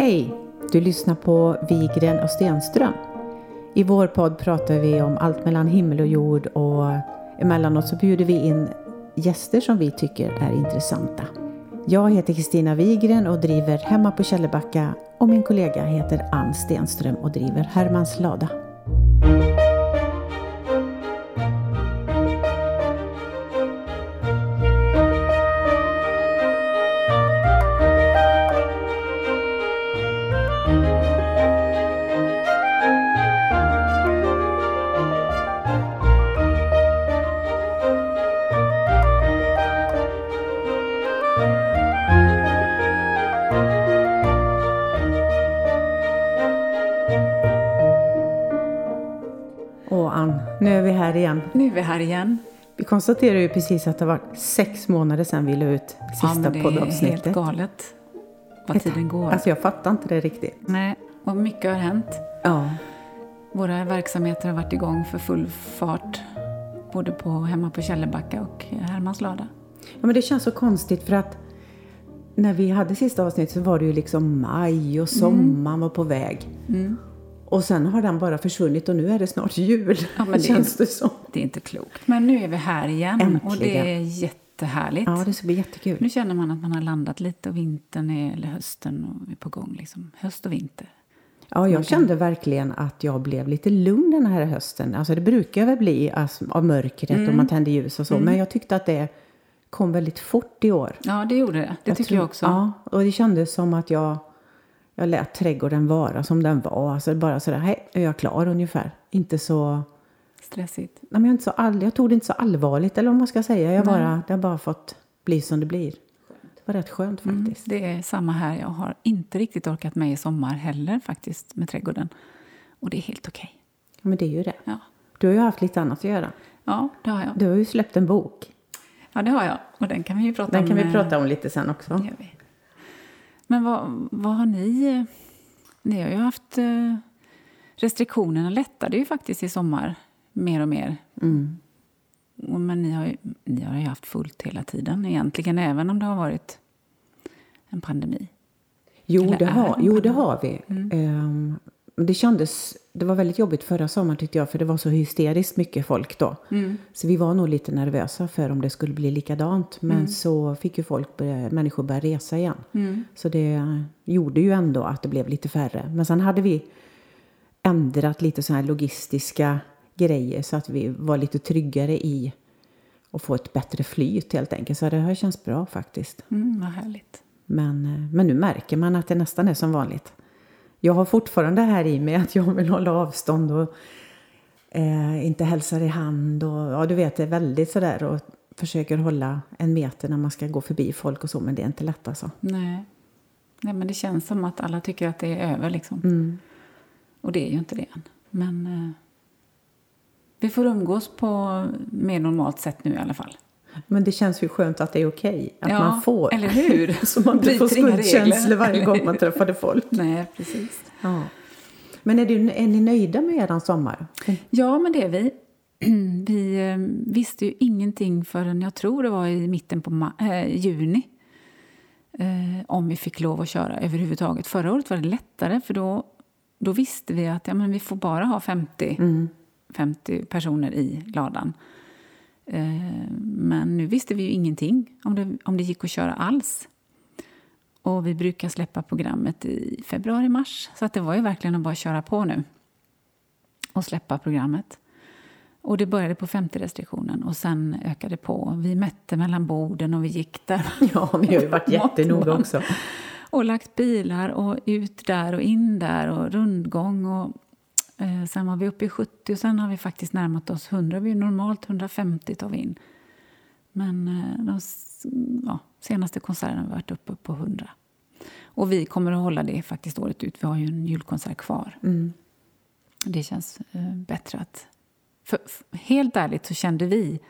Hej! Du lyssnar på Vigren och Stenström. I vår podd pratar vi om allt mellan himmel och jord och emellanåt så bjuder vi in gäster som vi tycker är intressanta. Jag heter Kristina Vigren och driver Hemma på Källebacka och min kollega heter Ann Stenström och driver Hermans lada. Här igen. Vi konstaterade ju precis att det var sex månader sedan vi la ut sista ja, men det poddavsnittet. är helt galet vad tiden går. Alltså jag fattar inte det riktigt. Nej, och mycket har hänt. Ja. Våra verksamheter har varit igång för full fart. Både på hemma på Källebacka och Hermans lada. ja, men det känns så konstigt för att när vi hade sista avsnittet så var det ju liksom maj och sommaren var på väg. Mm. Och sen har den bara försvunnit och nu är det snart jul. Ja, men det- känns det som. Det är inte klokt. Men nu är vi här igen och det Äntligen. är jättehärligt. Ja, det ska bli jättekul. Nu känner man att man har landat lite och vintern är, eller hösten och är på gång. Liksom. Höst och vinter. Ja, jag kände verkligen att jag blev lite lugn den här hösten. Alltså det brukar väl bli alltså, av mörkret Mm. och man tänder ljus och så. Men jag tyckte att det kom väldigt fort i år. Ja, det gjorde det. Det tycker tror- jag också. Ja, och det kändes som att jag, jag lät trädgården vara som den var. Alltså bara sådär, hej, är jag klar ungefär. Inte så, Stressigt. nej, men jag, inte så all, jag tog det inte så allvarligt eller vad man ska säga. Jag bara, det har bara fått bli som det blir. Det var rätt skönt Mm, faktiskt. det är samma här. Jag har inte riktigt orkat med i sommar heller faktiskt med trädgården. Och det är helt okej. Men det är ju det. Ja. Du har ju haft lite annat att göra. ja, det har jag. Du har ju släppt en bok. Ja, det har jag. Och den kan vi ju prata Den om. kan vi eh, prata om lite sen också. det gör vi. Men vad, vad har ni... Ni har ju haft... eh, Restriktionerna lättade ju faktiskt i sommar mer och mer. Mm. Men ni har, ju, ni har ju haft fullt hela tiden egentligen, även om det har varit en pandemi. Jo, Eller det har, jo, det har vi. Ehm, men det kändes, det var väldigt jobbigt förra sommaren tyckte jag, för det var så hysteriskt mycket folk då. Så vi var nog lite nervösa för om det skulle bli likadant. Men så fick ju folk börja, människor börja resa igen. Så det gjorde ju ändå att det blev lite färre. Men sen hade vi ändrat lite så här logistiska grejer så att vi var lite tryggare i att få ett bättre flyt helt enkelt. Så det har känts bra faktiskt. Mm, vad härligt. Men, eh, men nu märker man att det nästan är som vanligt. Jag har fortfarande här i mig att jag vill hålla avstånd och eh, inte hälsar i hand. Och, ja, du vet, det är väldigt sådär och försöker hålla en meter när man ska gå förbi folk och så, men det är inte lätt alltså. Nej. Nej, men det känns som att alla tycker att det är över. Liksom. Mm. Och det är ju inte det än. Men eh, vi får umgås på mer normalt sätt nu i alla fall. Men det känns ju skönt att det är okej, att Ja, man får. eller hur? så man inte får skuldkänslor varje gång man träffade folk. Nej, precis. Ja. Men är, du, är ni nöjda med er sommar? Ja, men det är vi. Vi eh, visste ju ingenting förrän jag tror det var i mitten på eh, juni eh, om vi fick lov att köra överhuvudtaget. Förra året var det lättare för då, då visste vi att ja, men vi får bara ha 50, 50 personer i ladan. Eh, men nu visste vi ju ingenting om det, om det gick att köra alls. Och vi brukar släppa programmet i februari-mars. Så att det var ju verkligen att bara köra på nu och släppa programmet. Och det började på 50-restriktionen och sen ökade på. Vi mätte mellan borden och vi gick där. Ja, vi har ju varit jättenoga också. Och lagt bilar och ut där och in där och rundgång. Och, sen var vi uppe i 70 och sen har vi faktiskt närmat oss 100. Vi är normalt 150 tar vi in. Men eh, de ja, senaste konserterna har vi varit uppe på 100. Och vi kommer att hålla det faktiskt året ut. Vi har ju en julkonsert kvar. Mm. Det känns eh, bättre att... För, f- helt ärligt så kände vi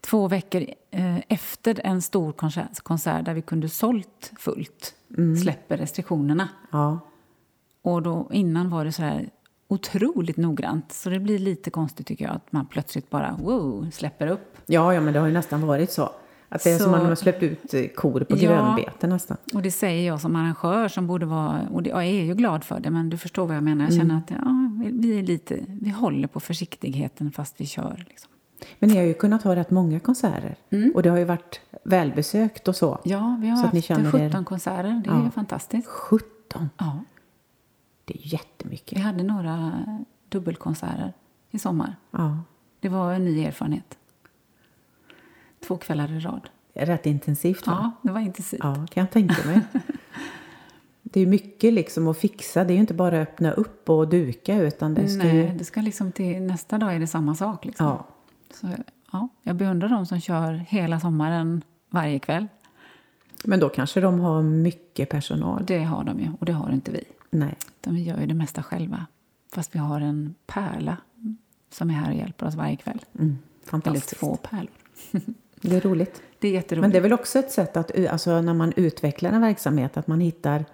två veckor eh, efter en stor konsert, konsert där vi kunde sålt fullt, släpper restriktionerna. Ja. Och då, innan var det så här otroligt noggrant. Så det blir lite konstigt tycker jag att man plötsligt bara wow, släpper upp. Ja, ja, men det har ju nästan varit så. Att det är Så- som om man har släppt ut eh, kor på Ja. grönbete nästan. Och det säger jag som arrangör som borde vara, och det, jag är ju glad för det, men du förstår vad jag menar. Jag Mm. känner att ja, vi- är lite, vi håller på försiktigheten fast vi kör. Liksom. Men ni har ju kunnat ha rätt många konserter. Och det har ju varit välbesökt och så. Ja, vi har Så haft känner 17 er- konserter. Det är Ja. fantastiskt. 17! Ja, Det är jättemycket. vi hade några dubbelkonserter i sommar. Ja. Det var en ny erfarenhet. Två kvällar i rad. Rätt intensivt va? Ja, det var intensivt. Ja, kan jag tänka mig. Det är mycket liksom att fixa. Det är ju inte bara att öppna upp och duka utan det ska Nej, det ska liksom till nästa dag är det samma sak. Liksom. Ja. Så, ja, jag beundrar de som kör hela sommaren varje kväll. Men då kanske de har mycket personal. Det har de ju, och det har inte vi. Nej. Utan vi gör ju det mesta själva. Fast vi har en pärla som är här och hjälper oss varje kväll. Mm. Eller Fantastiskt. två pärlor. Det är roligt. Det är jätteroligt. Men det är väl också ett sätt att, alltså när man utvecklar en verksamhet, att man hittar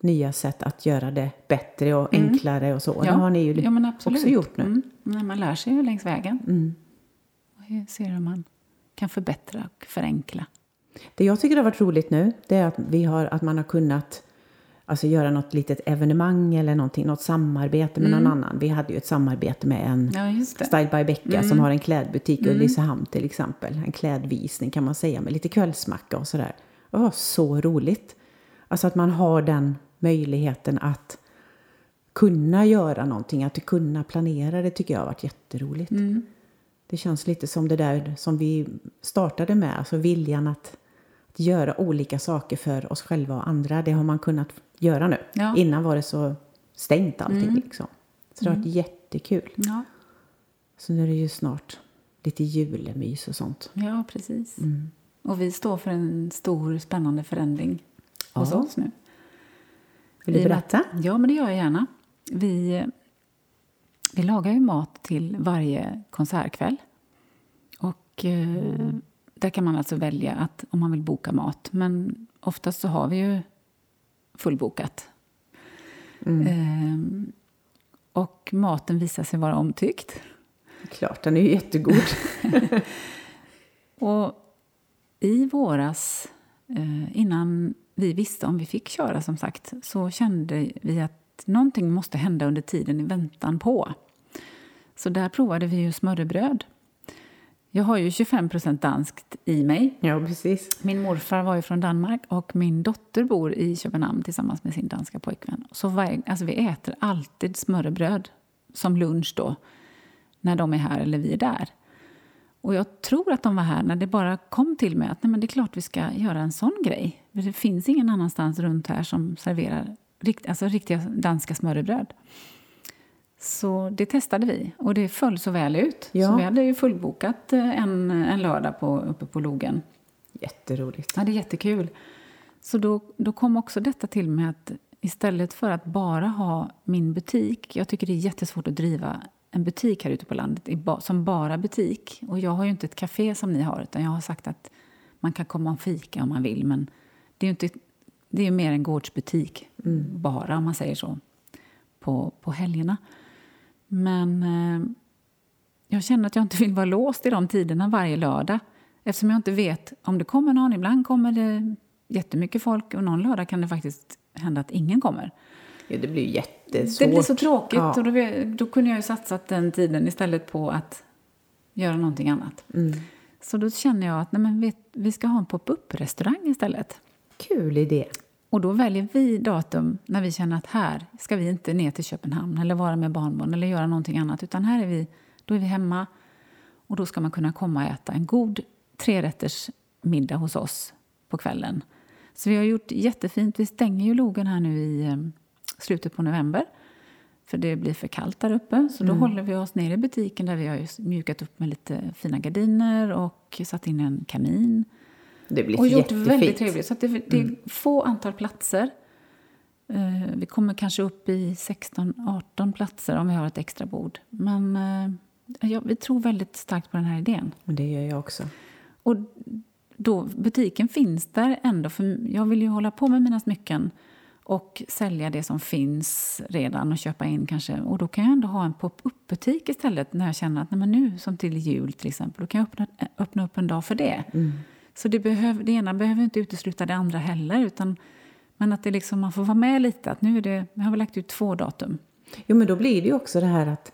nya sätt att göra det bättre och enklare och så. Och Det har ni ju ja, också gjort nu. Mm. Men man lär sig ju längs vägen. Mm. Och ser hur man kan förbättra och förenkla. Det jag tycker har varit roligt nu, det är att, vi har, att man har kunnat alltså, göra något litet evenemang eller någonting, något samarbete med någon annan. Vi hade ju ett samarbete med en Ja. Style by Becka som har en klädbutik i Ulricehamn till exempel. En klädvisning kan man säga med lite kvällsmacka och sådär. Det var så roligt. Alltså att man har den möjligheten att kunna göra någonting, att kunna planera det tycker jag har varit jätteroligt. Det känns lite som det där som vi startade med, alltså viljan att göra olika saker för oss själva och andra. Det har man kunnat göra nu. Ja. Innan var det så stängt allting liksom. Så det har varit jättekul. Ja, Så nu är det ju snart lite julemys och sånt. ja precis. Mm. Och vi står för en stor spännande förändring hos Ja. oss nu. Vill du att- berätta? Ja, men det gör jag gärna. Vi, vi lagar ju mat till varje konsertkväll. Och eh, där kan man alltså välja att om man vill boka mat. Men oftast så har vi ju fullbokat. Eh, och maten visar sig vara omtyckt. Klart, den är ju jättegod. Och i våras, eh, innan vi visste om vi fick köra som sagt, så kände vi att någonting måste hända under tiden i väntan på. Så där provade vi ju smörrebröd. Jag har ju 25% danskt i mig. ja, precis. Min morfar var ju från Danmark och min dotter bor i Köpenhamn tillsammans med sin danska pojkvän. Så varje, alltså vi äter alltid smörrebröd som lunch då, när de är här eller vi är där. Och jag tror att de var här när det bara kom till mig att nej, men det är klart vi ska göra en sån grej. För det finns ingen annanstans runt här som serverar rikt, alltså riktiga danska smörrebröd. Så det testade vi och det föll så väl ut. Ja. Så vi hade ju fullbokat eh, en, en lördag på, uppe på logen. Jätteroligt. Ja, det är jättekul. Så då, då kom också detta till mig att istället för att bara ha min butik, jag tycker det är jättesvårt att driva en butik här ute på landet som bara butik. Och jag har ju inte ett café som ni har, utan jag har sagt att man kan komma och fika om man vill, men det är ju inte, det är mer en gårdsbutik, bara om man säger så, på, på helgerna. Men eh, jag känner att jag inte vill vara låst i de tiderna varje lördag. Eftersom jag inte vet om det kommer någon. Ibland kommer det jättemycket folk och någon lördag kan det faktiskt hända att ingen kommer. Ja, det blir ju jättesvårt. Det blir så tråkigt Ja. och då, då kunde jag ju satsat den tiden istället på att göra någonting annat. Mm. Så då känner jag att nej men vet, vi ska ha en pop-up-restaurang istället. Kul idé. Och då väljer vi datum när vi känner att här ska vi inte ner till Köpenhamn eller vara med barnbarn eller göra någonting annat. Utan här är vi, då är vi hemma och då ska man kunna komma och äta en god trerätters middag hos oss på kvällen. Så vi har gjort jättefint. Vi stänger ju logen här nu i eh, slutet på november. För det blir för kallt där uppe. Så då håller vi oss ner i butiken där vi har ju mjukat upp med lite fina gardiner och satt in en kamin. Det blir Och gjort jättefint. väldigt trevligt. Så det, det är få antal platser. Eh, vi kommer kanske upp i 16-18 platser om vi har ett extra bord. Men eh, ja, vi tror väldigt starkt på den här idén. Det gör jag också. Och då, butiken finns där ändå, för jag vill ju hålla på med mina smycken och sälja det som finns redan och köpa in kanske. Och då kan jag ändå ha en pop-up-butik istället när jag känner att nej, men nu, som till jul till exempel, då kan jag öppna, öppna upp en dag för det. Så det, behöv, det ena behöver inte utesluta det andra heller. Utan, men att det liksom, man får vara med lite. Att nu, är det, nu har vi lagt ut två datum. Jo, men då blir det ju också det här att,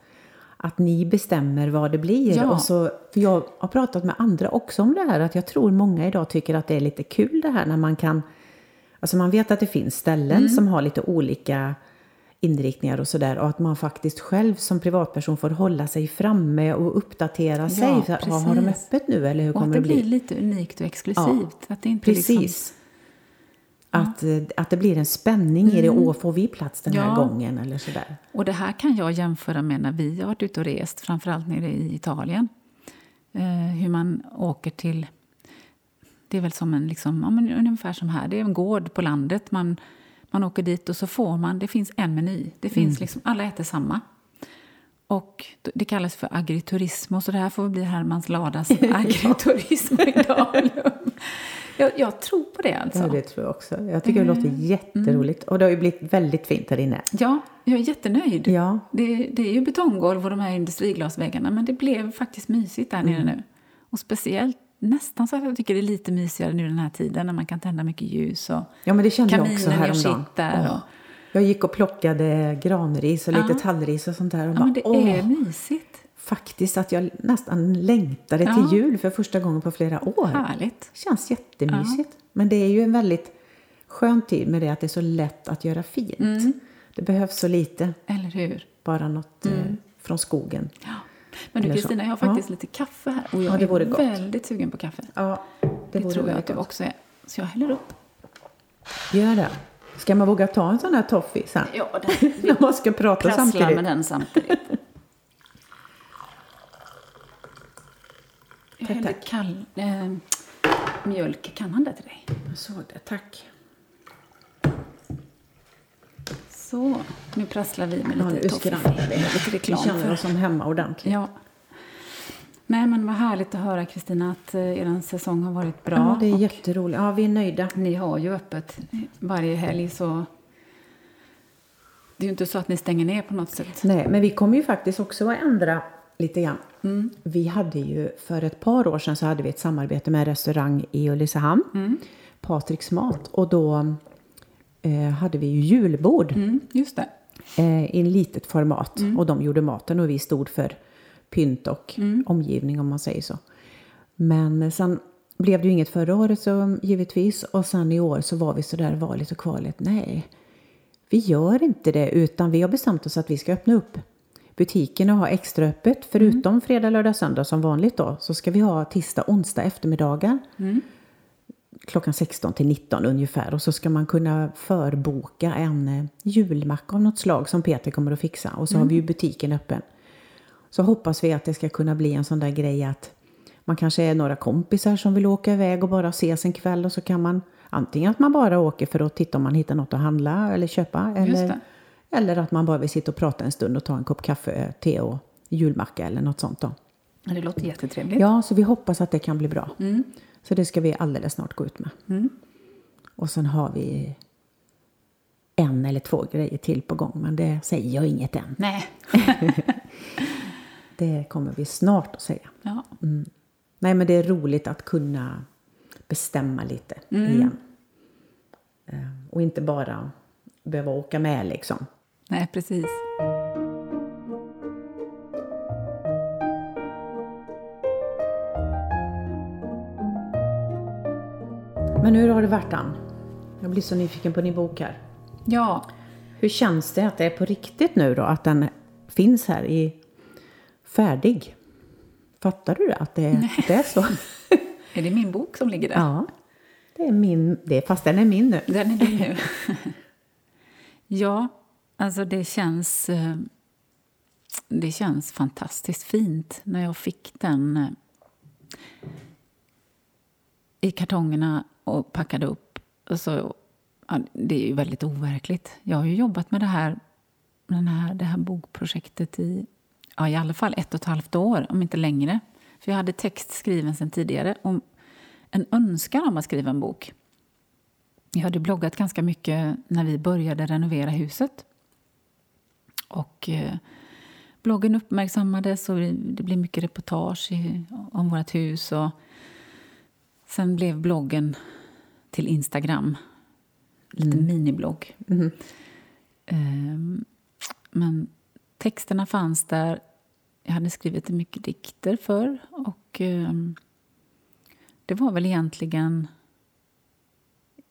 att ni bestämmer vad det blir. Ja. Och så, för jag har pratat med andra också om det här. Att jag tror många idag tycker att det är lite kul det här när man kan... Alltså man vet att det finns ställen Mm. som har lite olika inriktningar och sådär. Och att man faktiskt själv som privatperson får hålla sig framme och uppdatera sig. Så här, "Ah, har de precis. öppet nu eller hur Och kommer att det det bli? blir lite unikt och exklusivt. Att det inte Precis. Liksom, Att, eh, att det blir en spänning i det. Åh, får vi plats den här Mm. Ja. gången? Eller sådär. och det här kan jag jämföra med när vi har varit ute och rest, framförallt nere i Italien. Eh, hur man åker till... Det är väl som en, liksom, ja, men ungefär som här. Det är en gård på landet. Man, man åker dit och så får man... Det finns en meny. Det finns liksom, alla äter samma. Och det kallas för agriturism. Så det här får bli Hermans Ladas agriturism idag. jag, jag tror på det alltså. Ja, det tror jag också. Jag tycker det låter jätteroligt. Och det har ju blivit väldigt fint här inne. Ja, jag är jättenöjd. Ja. Det, det är ju betonggolv och de här industriglasväggarna men det blev faktiskt mysigt där nere nu. Och speciellt nästan så att jag tycker det är lite mysigare nu den här tiden när man kan tända mycket ljus och Ja, men det kände jag också häromdagen. Ja. Och, Jag gick och plockade granris och lite Ja. tallris och sånt där. Och ja, bara, men det åh, är mysigt. faktiskt att jag nästan längtade Ja. till jul för första gången på flera år. Härligt. Det känns jättemysigt. Men det är ju en väldigt skön tid med det att det är så lätt att göra fint. Mm. Det behövs så lite, Eller hur? bara något eh, från skogen. Ja. Men du. Kristina, jag har faktiskt lite kaffe här och jag Ja, det vore är gott. väldigt sugen på kaffe. Ja, Det, vore tror jag att du också är. Så jag häller upp. Gör det. Ska man våga ta en sån här toffee sen? Ja, När man ska prata samtidigt. med den samtidigt. Jag tack. kall eh, mjölk. Kan han det till dig? Jag såg det, tack. Så, nu prasslar vi med Ja, lite nu skramlar vi. Lite Vi reklam känner för. oss som hemma ordentligt. Ja. Nej, men vad härligt att höra Kristina att eh, er säsong har varit bra. Ja, det är jätteroligt. Ja, vi är nöjda. Ni har ju öppet varje helg så det är ju inte så att ni stänger ner på något sätt. Nej, men vi kommer ju faktiskt också att ändra lite grann. Mm. Vi hade ju för ett par år sedan så hade vi ett samarbete med en restaurang i Ulricehamn, Mm. Patriks mat. Och då hade vi ju julbord Mm, just det. eh, i en litet format. Mm. Och de gjorde maten och vi stod för pynt och omgivning om man säger så. Men sen blev det ju inget förra året så givetvis. Och sen i år så var vi så där valet och kvalet. Nej, vi gör inte det utan vi har bestämt oss att vi ska öppna upp butiken och ha extra öppet. Förutom fredag, lördag, söndag som vanligt då så ska vi ha tisdag, onsdag eftermiddagar. Klockan 16 till 19 ungefär. Och så ska man kunna förboka en eh, julmacka av något slag som Peter kommer att fixa. Och så har vi ju butiken öppen. Så hoppas vi att det ska kunna bli en sån där grej att man kanske är några kompisar som vill åka iväg och bara ses en kväll och så kan man antingen att man bara åker för att titta om man hittar något att handla eller köpa eller, eller att man bara vill sitta och prata en stund och ta en kopp kaffe, te och julmacka eller något sånt då. Det låter jättetrevligt. Ja, så vi hoppas att det kan bli bra. Mm. Så det ska vi alldeles snart gå ut med. Och sen har vi en eller två grejer till på gång, men det säger jag inget än. Nej. Det kommer vi snart att säga. Ja. Nej, men det är roligt att kunna bestämma lite igen. Eh, Och inte bara behöva åka med liksom. Nej, precis. Men hur har det varit, Ann? Jag blir så nyfiken på din bok här. Ja, Hur känns det att det är på riktigt nu då? Att den finns här i färdig? Fattar du det? Att det, det är så? är det min bok som ligger där? ja. Det är min, det är, fast den är min nu. Den är din nu. ja, alltså det känns... eh, Det känns fantastiskt fint när jag fick den eh, i kartongerna och packade upp. Och så, ja, det är ju väldigt overkligt. Jag har ju jobbat med det här, den här, det här bokprojektet i ja, i alla fall ett och ett halvt år, om inte längre. För jag hade text skriven sedan tidigare om en önskan om att skriva en bok. Jag hade bloggat ganska mycket när vi började renovera huset. Och eh, bloggen uppmärksammades och det blev mycket reportage i, om vårt hus. Och Sen blev bloggen till Instagram. Lite miniblogg. Ehm, men texterna fanns där. Jag hade skrivit mycket dikter för och ehm, det var väl egentligen...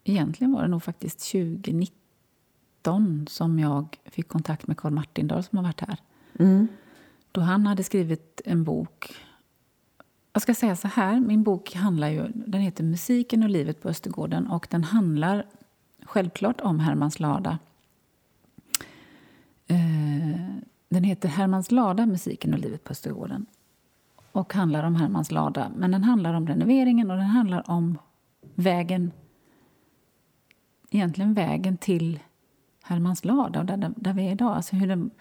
Egentligen var det nog faktiskt 2019 som jag fick kontakt med Karl Martindal som har varit här. Då han hade skrivit en bok. Jag ska säga så här, min bok handlar ju, den heter Musiken och livet på Östergården och den handlar självklart om Hermans Lada. Eh, den heter Hermans Lada, musiken och livet på Östergården och handlar om Hermans Lada. Men den handlar om renoveringen och den handlar om vägen egentligen vägen till Hermans Lada och där, där vi är idag. Alltså hur, den,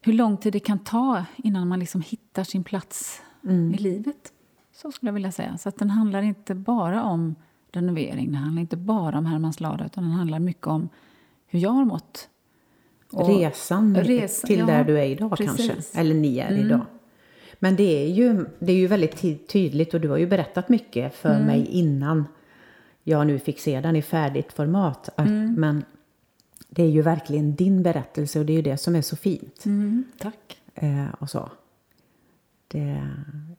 hur lång tid det kan ta innan man liksom hittar sin plats i livet. Så skulle jag vilja säga. Så att den handlar inte bara om renovering, den handlar inte bara om Hermans Lada utan den handlar mycket om hur jag har mått. Och- Resan Resa- till ja, där du är idag precis. Mm. kanske. Eller ni är idag. Men det är, ju, det är ju väldigt ty- tydligt och du har ju berättat mycket för Mm. mig innan jag nu fick se den i färdigt format. Att, Mm. Men det är ju verkligen din berättelse och det är ju det som är så fint. Mm, tack. Eh, och så. Det,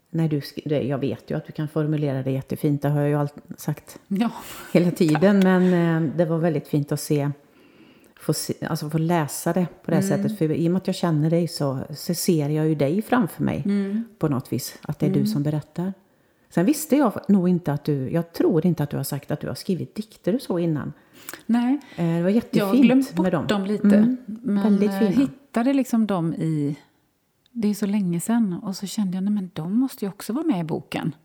när du, det, jag vet ju att du kan formulera det jättefint, det har jag ju alltid sagt Ja, hela tiden. Men eh, det var väldigt fint att se, få, se, alltså få läsa det på det sättet. För i och med att jag känner dig så, så ser jag ju dig framför mig på något vis. Att det är du som berättar. Sen visste jag nog inte att du, jag tror inte att du har sagt att du har skrivit dikter och så innan. nej. Eh, det var Jag jättefint har glömt bort med dem. dem lite. Mm, Men väldigt eh, hittade liksom dem i... Det är så länge sedan. Och så kände jag nej men de måste ju också vara med i boken.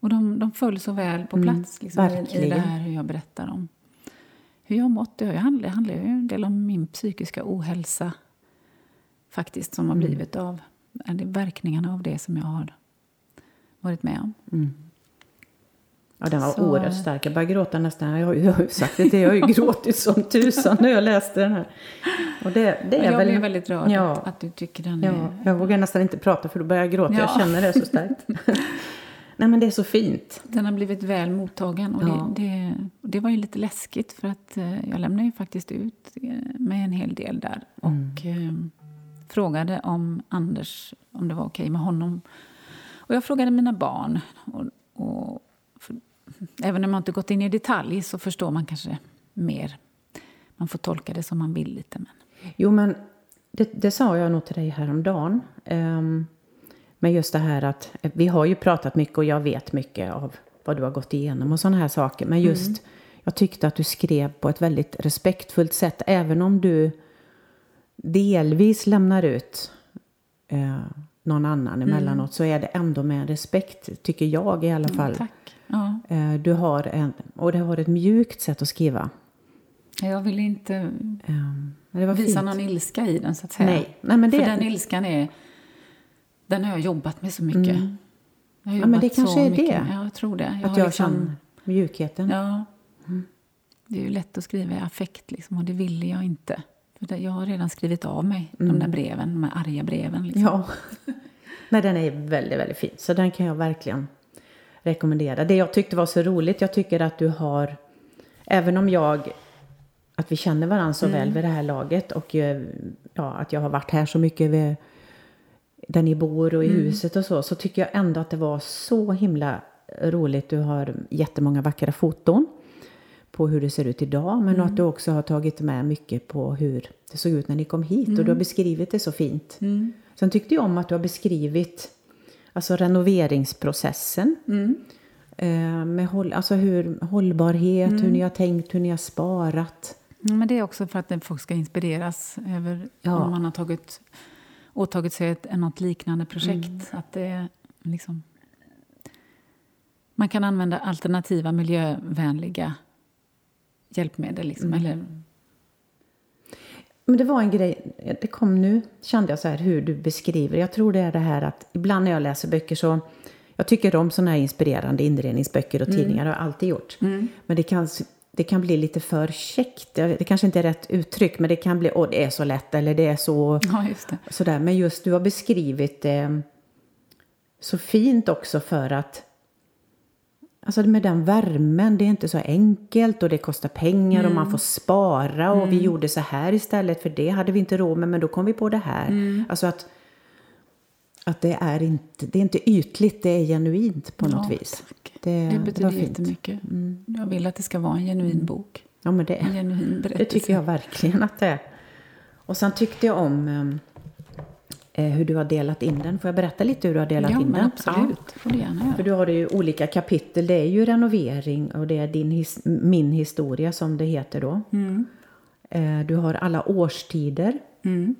Och de, de föll så väl på plats liksom, i, det Mm, här hur jag berättar om hur jag mått. Det handlar, handlar ju en del om min psykiska ohälsa faktiskt som Mm. har blivit av verkningarna av det som jag har varit med om. Ja, den var Så- oerhört stark. Jag började gråta nästan. Jag har ju, jag sagt det, jag har ju gråtit som tusan när jag läste den här. Och det, det är jag väl... blev väldigt rörd Ja. att du tycker den Ja, är... jag vågar nästan inte prata för då börjar jag gråta. Jag Ja. känner det så starkt. Nej men det är så fint. Den har blivit väl mottagen och Ja. det, det, det var ju lite läskigt för att eh, jag lämnade ju faktiskt ut eh, med en hel del där och eh, frågade om Anders, om det var okej med honom. Och jag frågade mina barn. Och, och även om man inte gått in i detalj så förstår man kanske mer. Man får tolka det som man vill lite. Men. Jo men det, det sa jag nog till dig häromdagen. Um, men just det här att eh, vi har ju pratat mycket och jag vet mycket av vad du har gått igenom och sådana här saker. Men just jag tyckte att du skrev på ett väldigt respektfullt sätt. Även om du delvis lämnar ut eh, någon annan emellanåt så är det ändå med respekt, tycker jag i alla fall. Tack. Ja. Eh, Du har en, och det har ett mjukt sätt att skriva. Jag vill inte var visa fint. någon ilska i den så att säga. Nej, nej men det, För den ilskan är... Den har jag jobbat med så mycket. Jag har Mm. Ja, men det kanske är mycket. det. Ja, jag tror det. att har jag liksom- känner mjukheten. Ja. Det är ju lätt att skriva i affekt liksom, och det ville jag inte. Jag har redan skrivit av mig de där breven, de här arga breven. Liksom. Ja. Nej, den är väldigt, väldigt fin. Så den kan jag verkligen rekommendera. Det jag tyckte var så roligt, jag tycker att du har, även om jag, att vi känner varandra så väl vid det här laget och eh, ja, att jag har varit här så mycket vid, där ni bor och i huset och så, så tycker jag ändå att det var så himla roligt. Du har jättemånga vackra foton på hur det ser ut idag, men att du också har tagit med mycket på hur det såg ut när ni kom hit och du har beskrivit det så fint. Sen tyckte jag om att du har beskrivit alltså renoveringsprocessen. Eh, med håll, alltså hur, hållbarhet, hur ni har tänkt, hur ni har sparat. Ja, men det är också för att folk ska inspireras över Ja. om man har tagit, åtagit sig ett, något liknande projekt. Mm. Att det liksom, man kan använda alternativa miljövänliga hjälpmedel. Liksom, Mm. eller, Men det var en grej, det kom nu, kände jag så här hur du beskriver. Jag tror det är det här att ibland när jag läser böcker så, jag tycker om sådana här inspirerande inredningsböcker och tidningar, det har jag alltid gjort. Men det kan, det kan bli lite för käckt, det kanske inte är rätt uttryck, men det kan bli, åh det är så lätt eller det är så ja, just det. sådär. Men just du har beskrivit det så fint också för att Alltså med den värmen, det är inte så enkelt och det kostar pengar och man får spara och vi gjorde så här istället för det hade vi inte råd med men då kom vi på det här. Alltså att, att det är inte, det är inte ytligt, det är genuint på något Ja, vis. tack. Det, Det det betyder fint. jättemycket. Jag vill att det ska vara en genuin bok. Ja men det, En genuin det berättelse. tycker jag verkligen att det är. Och sen tyckte jag om ehm, eh, hur du har delat in den. Får jag berätta lite hur du har delat Ja, in den? absolut. Det får du gärna För göra. du har ju olika kapitel. Det är ju renovering och det är din his, min historia som det heter då. Eh, Du har alla årstider. Mm.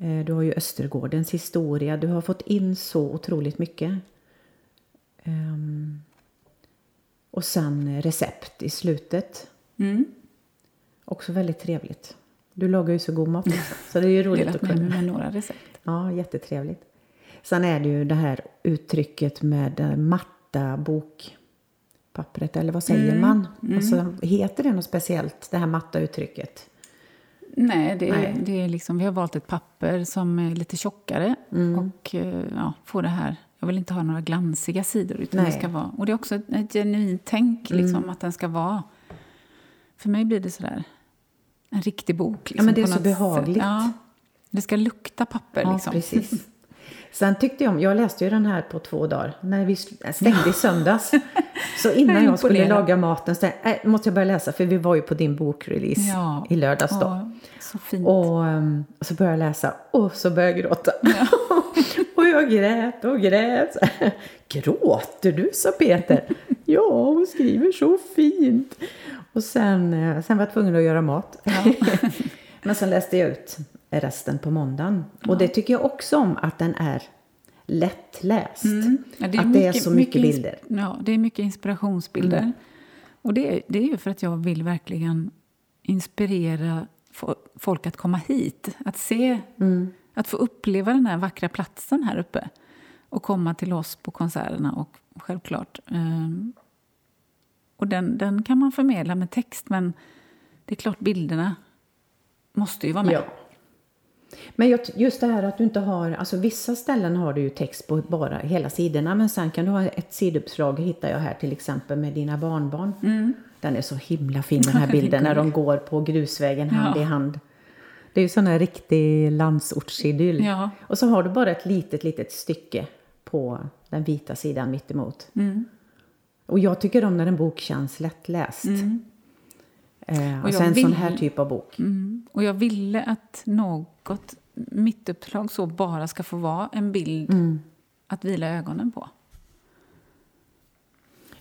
Eh, Du har ju Östergårdens historia. Du har fått in så otroligt mycket. Ehm, Och sen recept i slutet. Mm. Också väldigt trevligt. Du lagar ju så god mat. Så det är ju roligt att kunna. med några recept. Ja, jättetrevligt. Sen är det ju det här uttrycket med matta bokpappret, eller vad säger Mm, man? Alltså, heter det något speciellt, det här matta uttrycket? Nej, det är, Nej. Det är liksom, vi har valt ett papper som är lite tjockare Mm. och eh, ja, får det här. Jag vill inte ha några glansiga sidor. Utan Nej. det ska vara, och det är också ett, genuint tänk liksom, Mm. att den ska vara... För mig blir det sådär en riktig bok. Liksom, men det är så behagligt. Ja, det ska lukta papper. Ja, liksom. precis. Sen tyckte jag om, jag läste ju den här på två dagar, när vi stängde i söndags. Så innan Jag skulle laga maten, så äh, måste jag börja läsa, för vi var ju på din bokrelease Ja. i lördags då. Ja, så fint. Och um, så började jag läsa och så började jag gråta. och jag grät och grät. Gråter du? sa Peter. ja, hon skriver så fint. Och sen, eh, sen var jag tvungen att göra mat. Men sen läste jag ut resten på måndagen. Och det tycker jag också om att den är lättläst. Mm. Ja, att det är så mycket, bilder. Ja, det är mycket inspirationsbilder. Mm. Och det är, det är ju för att jag vill verkligen inspirera fo- folk att komma hit. Att se, Mm. att få uppleva den här vackra platsen här uppe. Och komma till oss på konserterna och självklart. ehm, och den, den kan man förmedla med text men det är klart bilderna måste ju vara med. Ja. Men just det här att du inte har, alltså vissa ställen har du ju text på bara hela sidorna men sen kan du ha ett sidouppslag, hittar jag här till exempel med dina barnbarn. Den är så himla fin den här Mm. Bilden när de går på grusvägen hand Ja. i hand. Det är ju sån här riktig landsortsidyll. Ja. Och så har du bara ett litet, litet stycke på den vita sidan mitt emot. Mm. Och jag tycker om när en bok känns lättläst. Eh. Och och sen en sån här typ av bok. Mm. Och jag ville att något mittuppslag så bara ska få vara en bild Mm. att vila ögonen på.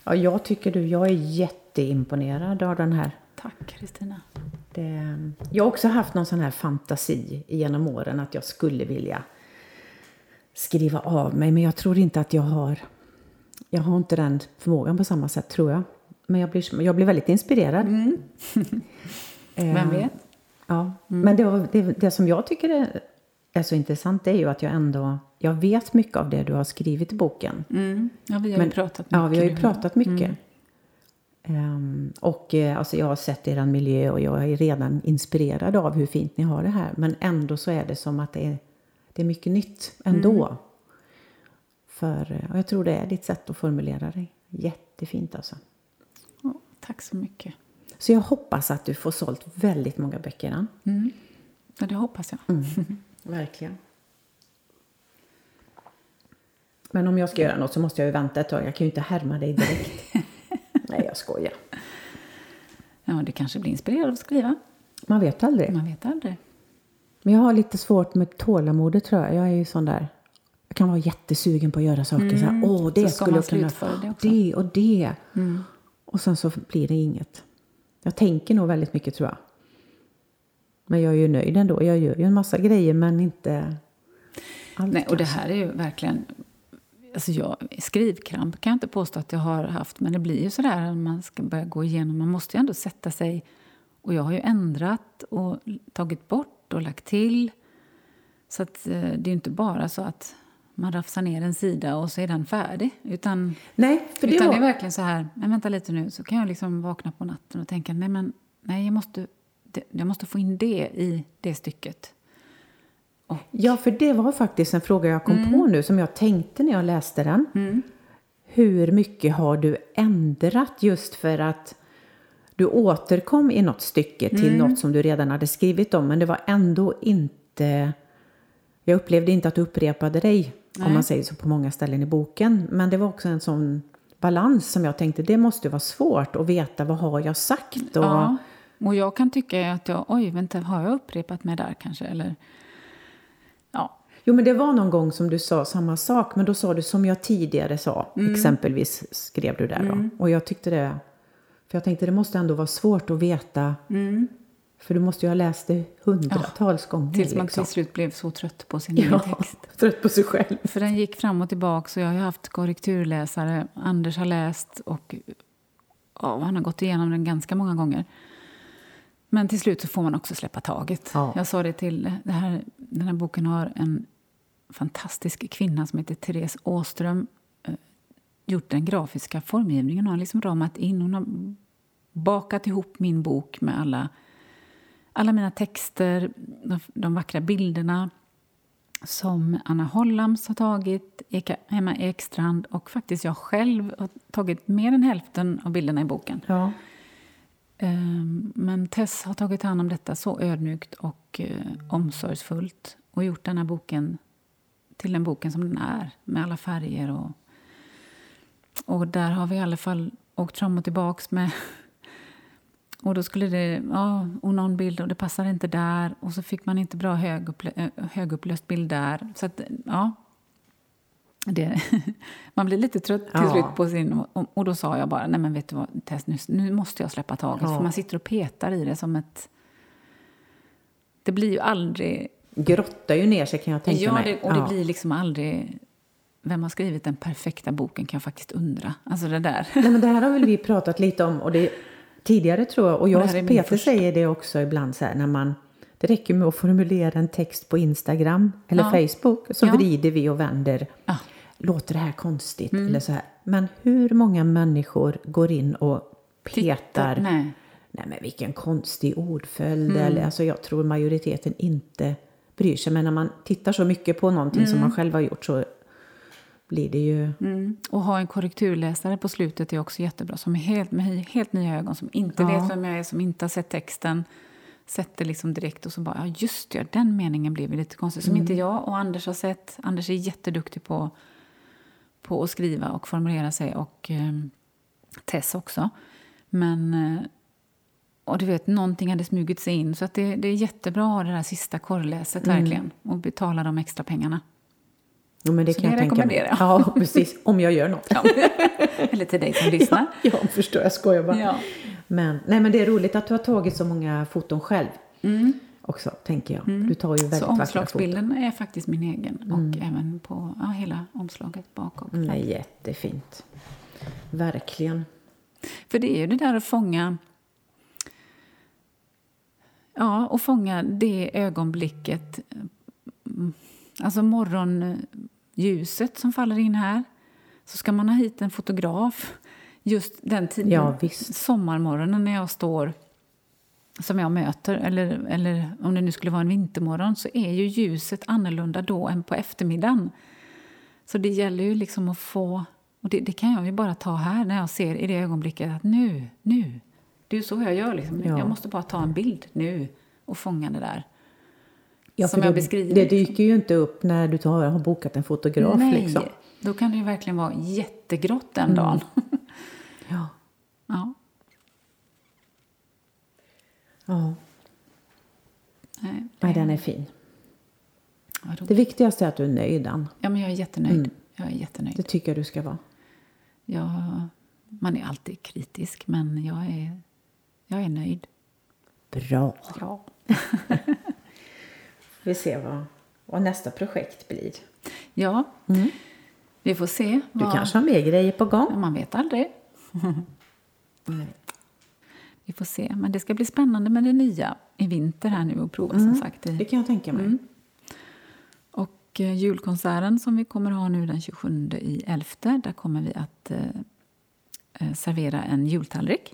Ja, jag tycker du, jag är jätteimponerad av den här. Tack, Kristina. Jag har också haft någon sån här fantasi genom åren att jag skulle vilja skriva av mig, men jag tror inte att jag har, jag har inte den förmågan på samma sätt tror jag. Men jag blir, jag blir väldigt inspirerad. Eh, Vem vet? Ja, men det, det, det som jag tycker är, är så intressant är ju att jag ändå, jag vet mycket av det du har skrivit i boken. Mm. Ja, vi har Men- ju pratat mycket. Ja, vi har ju pratat mycket. Ehm, och eh, alltså jag har sett er miljö och jag är redan inspirerad av hur fint ni har det här. Men ändå så är det som att det är, det är mycket nytt ändå. För, eh, och jag tror det är ditt sätt att formulera dig. Jättefint alltså. Tack så mycket. Så jag hoppas att du får sålt väldigt många böcker. Mm. Ja, det hoppas jag. Mm. Verkligen. Men om jag ska göra något så måste jag ju vänta ett tag. Jag kan ju inte härma dig direkt. Nej, jag skojar. Ja, det kanske blir inspirerad att skriva. Man vet aldrig. Man vet aldrig. Men jag har lite svårt med tålamodet tror jag. Jag är ju sån där. Jag kan vara jättesugen på att göra saker. Så här, Åh, det Mm. Så ska skulle man jag kunna... det också. Det och det. Mm. Och sen så blir det inget. Jag tänker nog väldigt mycket tror jag. Men jag är ju nöjd ändå. Jag gör ju en massa grejer men inte allt Nej, och det här är ju verkligen... Alltså jag, skrivkramp kan jag inte påstå att jag har haft, men det blir ju sådär när man ska börja gå igenom. Man måste ju ändå sätta sig... Och jag har ju ändrat och tagit bort och lagt till. Så att, eh, det är ju inte bara så att man rafsar ner en sida och så är den färdig. Utan, Nej, för det utan var... det är verkligen så här, men vänta lite nu, så kan jag liksom vakna på natten och tänka, nej men, nej jag måste, jag måste få in det i det stycket. Ja, för det var faktiskt en fråga jag kom Mm. på nu som jag tänkte när jag läste den. hur mycket har du ändrat just för att du återkom i något stycke till Mm. något som du redan hade skrivit om men det var ändå inte jag upplevde inte att du upprepade dig Nej. om man säger så på många ställen i boken men det var också en sån balans som jag tänkte det måste vara svårt att veta vad har jag sagt och Ja. Och jag kan tycka att jag, oj, vänta, har jag upprepat mig där kanske? Eller, ja. Jo, men det var någon gång som du sa samma sak, men då sa du som jag tidigare sa, Mm. exempelvis skrev du där då. Och jag tyckte det, för jag tänkte det måste ändå vara svårt att veta, för du måste ju ha läst det hundratals gånger. Tills man liksom. till slut blev så trött på sin egen Ja, text. trött på sig själv. För den gick fram och tillbaka så jag har haft korrekturläsare. Anders har läst och ja, han har gått igenom den ganska många gånger. Men till slut så får man också släppa taget. Ja. Jag sa det till... Det här, den här boken har en fantastisk kvinna som heter Therese Åström eh, gjort den grafiska formgivningen. Hon har liksom ramat in, hon har bakat ihop min bok med alla, alla mina texter, de, de vackra bilderna som Anna Hollams har tagit, Eka, Emma Ekstrand och faktiskt jag själv har tagit mer än hälften av bilderna i boken. Ja. Ehm, Men Tess har tagit hand om detta så ödmjukt och eh, omsorgsfullt och gjort den här boken till den boken som den är, med alla färger. Och, och där har vi i alla fall åkt fram och tillbaks med... Och då skulle det... Ja, och någon bild och det passar inte där. Och så fick man inte bra högupplö, eh, högupplöst bild där. Så att, ja... Det, man blir lite trött till Ja. slut på sin... Och, och då sa jag bara, nej men vet du vad, Tess, nu, nu måste jag släppa taget. Ja. För man sitter och petar i det som ett... Det blir ju aldrig... Grottar ju ner sig kan jag tänka ja, mig. det, och det Ja. blir liksom aldrig... Vem har skrivit den perfekta boken kan jag faktiskt undra. Alltså det där. Nej, men det här har väl vi pratat lite om och det, tidigare tror jag. Och jag och Peter första. säger det också ibland så här när man det räcker med att formulera en text på Instagram eller Ja. Facebook så Ja. vrider vi och vänder. Ja. Låter det här konstigt Mm. eller så här. Men hur många människor går in och petar? Titta, nej. Nej men vilken konstig ordföljd. Mm. Eller, alltså, jag tror majoriteten inte bryr sig. Men när man tittar så mycket på någonting Mm. som man själv har gjort så blir det ju... Mm. Och ha en korrekturläsare på slutet är också jättebra. Som är helt, med helt nya ögon, som inte Ja. vet vem jag är, som inte har sett texten. Sätter liksom direkt och så bara, ja just det, den meningen blev ju lite konstig. Som inte jag och Anders har sett. Anders är jätteduktig på, på att skriva och formulera sig och eh, Tess också. Men, eh, och du vet, någonting hade smugit sig in. Så att det, det är jättebra att ha det där sista korrläset verkligen. Och betala de extra pengarna. Jo, men det Så kan det jag rekommenderar jag. Ja, precis. Om jag gör något. Ja. Eller till dig som lyssnar. Ja, jag förstår. Jag skojar bara. Ja. Men, nej, men det är roligt att du har tagit så många foton själv. Också, tänker jag. Du tar ju väldigt Mm. Så vackra foton. omslagsbilden är faktiskt min egen. Och även på ja, hela omslaget bak och Mm, Nej, jättefint. Verkligen. För det är ju det där att fånga... Ja, och fånga det ögonblicket. mm, Alltså morgonljuset som faller in här. Så ska man ha hit en fotograf. Just den tiden, Ja, visst. sommarmorgonen när jag står som jag möter, eller, eller om det nu skulle vara en vintermorgon, så är ju ljuset annorlunda då än på eftermiddagen. Så det gäller ju liksom att få... Och det, det kan jag ju bara ta här när jag ser i det ögonblicket att nu, nu. Det är ju så jag gör. Liksom. Ja. Jag måste bara ta en bild nu och fånga det där. Ja, som jag det, beskriver. Det dyker ju inte upp när du tar, har bokat en fotograf. Nej, Liksom. då kan det ju verkligen vara jättegrått den Mm. dagen. Ja. ja. ja. Nej, Nej, den är fin. Det viktigaste är att du är nöjd, Ann. Ja, men jag är jättenöjd. Mm. Jag är jättenöjd. Det tycker jag du ska vara. Jag, man är alltid kritisk, men jag är, jag är nöjd. Bra. Ja. Vi ser vad, vad nästa projekt blir. Ja, vi får se. Mm. Du vad- kanske har mer grejer på gång? Ja, Man vet aldrig. Vi får se. Men det ska bli spännande med det nya i vinter här nu och prova som sagt. Det kan jag tänka mig. Och eh, julkonserten som vi kommer ha nu den 27 i 11, där kommer vi att eh, eh, servera en jultallrik.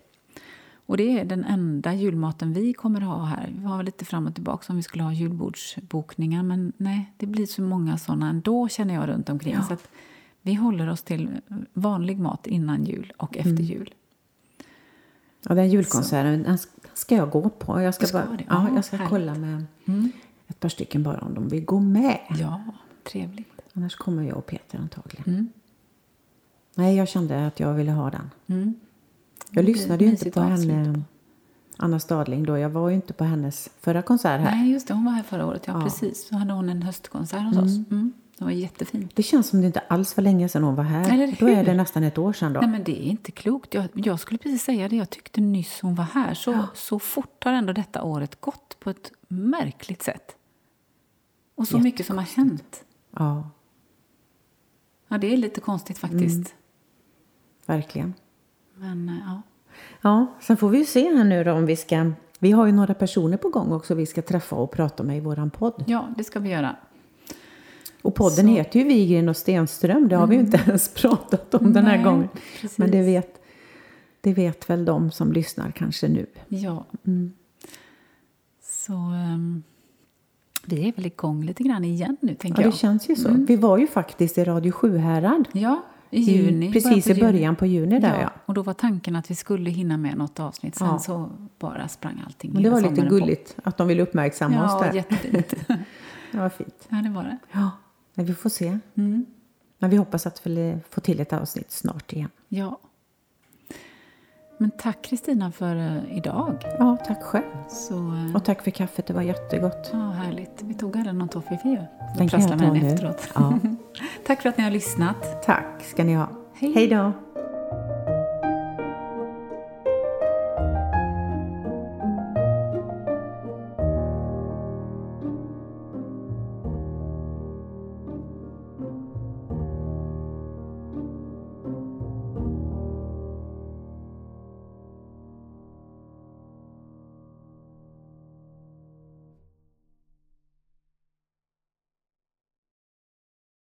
Och det är den enda julmaten vi kommer ha här. Vi var lite fram och tillbaka om vi skulle ha julbordsbokningar men nej, det blir så många sådana ändå känner jag runt omkring. Så att Vi håller oss till vanlig mat innan jul och efter Mm. jul. Ja, den julkonserten den ska jag gå på. Jag ska, ska bara, det? ja, Ja, jag ska härligt. kolla med Mm. ett par stycken bara om de vill gå med. Ja, trevligt. Annars kommer jag och Peter antagligen. Mm. Nej, jag kände att jag ville ha den. Mm. Jag lyssnade ju inte på henne, Anna Stadling, då. Jag var ju inte på hennes förra konsert här. Nej, just det. Hon var här förra året. Ja, Ja. precis. Så hade hon en höstkonsert hos oss. Mm. Det var jättefint. Det känns som det inte alls var länge sedan hon var här. Eller Då är hur? det nästan ett år sedan då. Nej, men det är inte klokt. Jag, jag skulle precis säga det. Jag tyckte nyss hon var här. Så, så fort har ändå detta året gått på ett märkligt sätt. Och så mycket som har hänt. Ja, Ja, det är lite konstigt faktiskt. verkligen. Men eh, ja. Ja, sen får vi ju se här nu då om vi ska... Vi har ju några personer på gång också vi ska träffa och prata med i våran podd. ja, det ska vi göra. Och podden Så- Mm. heter ju Wigren och Stenström. Det har vi ju inte ens pratat om den här Nej, gången. precis. Men det vet, det vet väl de som lyssnar kanske nu. Ja. Så ehm, vi är väl igång lite grann igen nu, tänker Ja, det jag. känns ju så. Vi var ju faktiskt i Radio Sjuhärad. Ja, i juni. I, precis i juni. början på juni där ja. Och då var tanken att vi skulle hinna med något avsnitt. Sen Ja. så bara sprang allting Men det var lite sommaren på. gulligt att de ville uppmärksamma oss Ja, där. jättefint. Det var fint. ja, det var det. Ja, men vi får se. Mm. Men vi hoppas att vi får till ett avsnitt snart igen. Ja. Men tack Kristina för eh, idag. Ja, tack själv. Så, eh, Och tack för kaffet, det var jättegott. ja, härligt. Vi tog aldrig någon toffifee ju. Den kan jag ta nu. efteråt. Ja. tack för att ni har lyssnat. Tack ska ni ha. Hej. Hej då.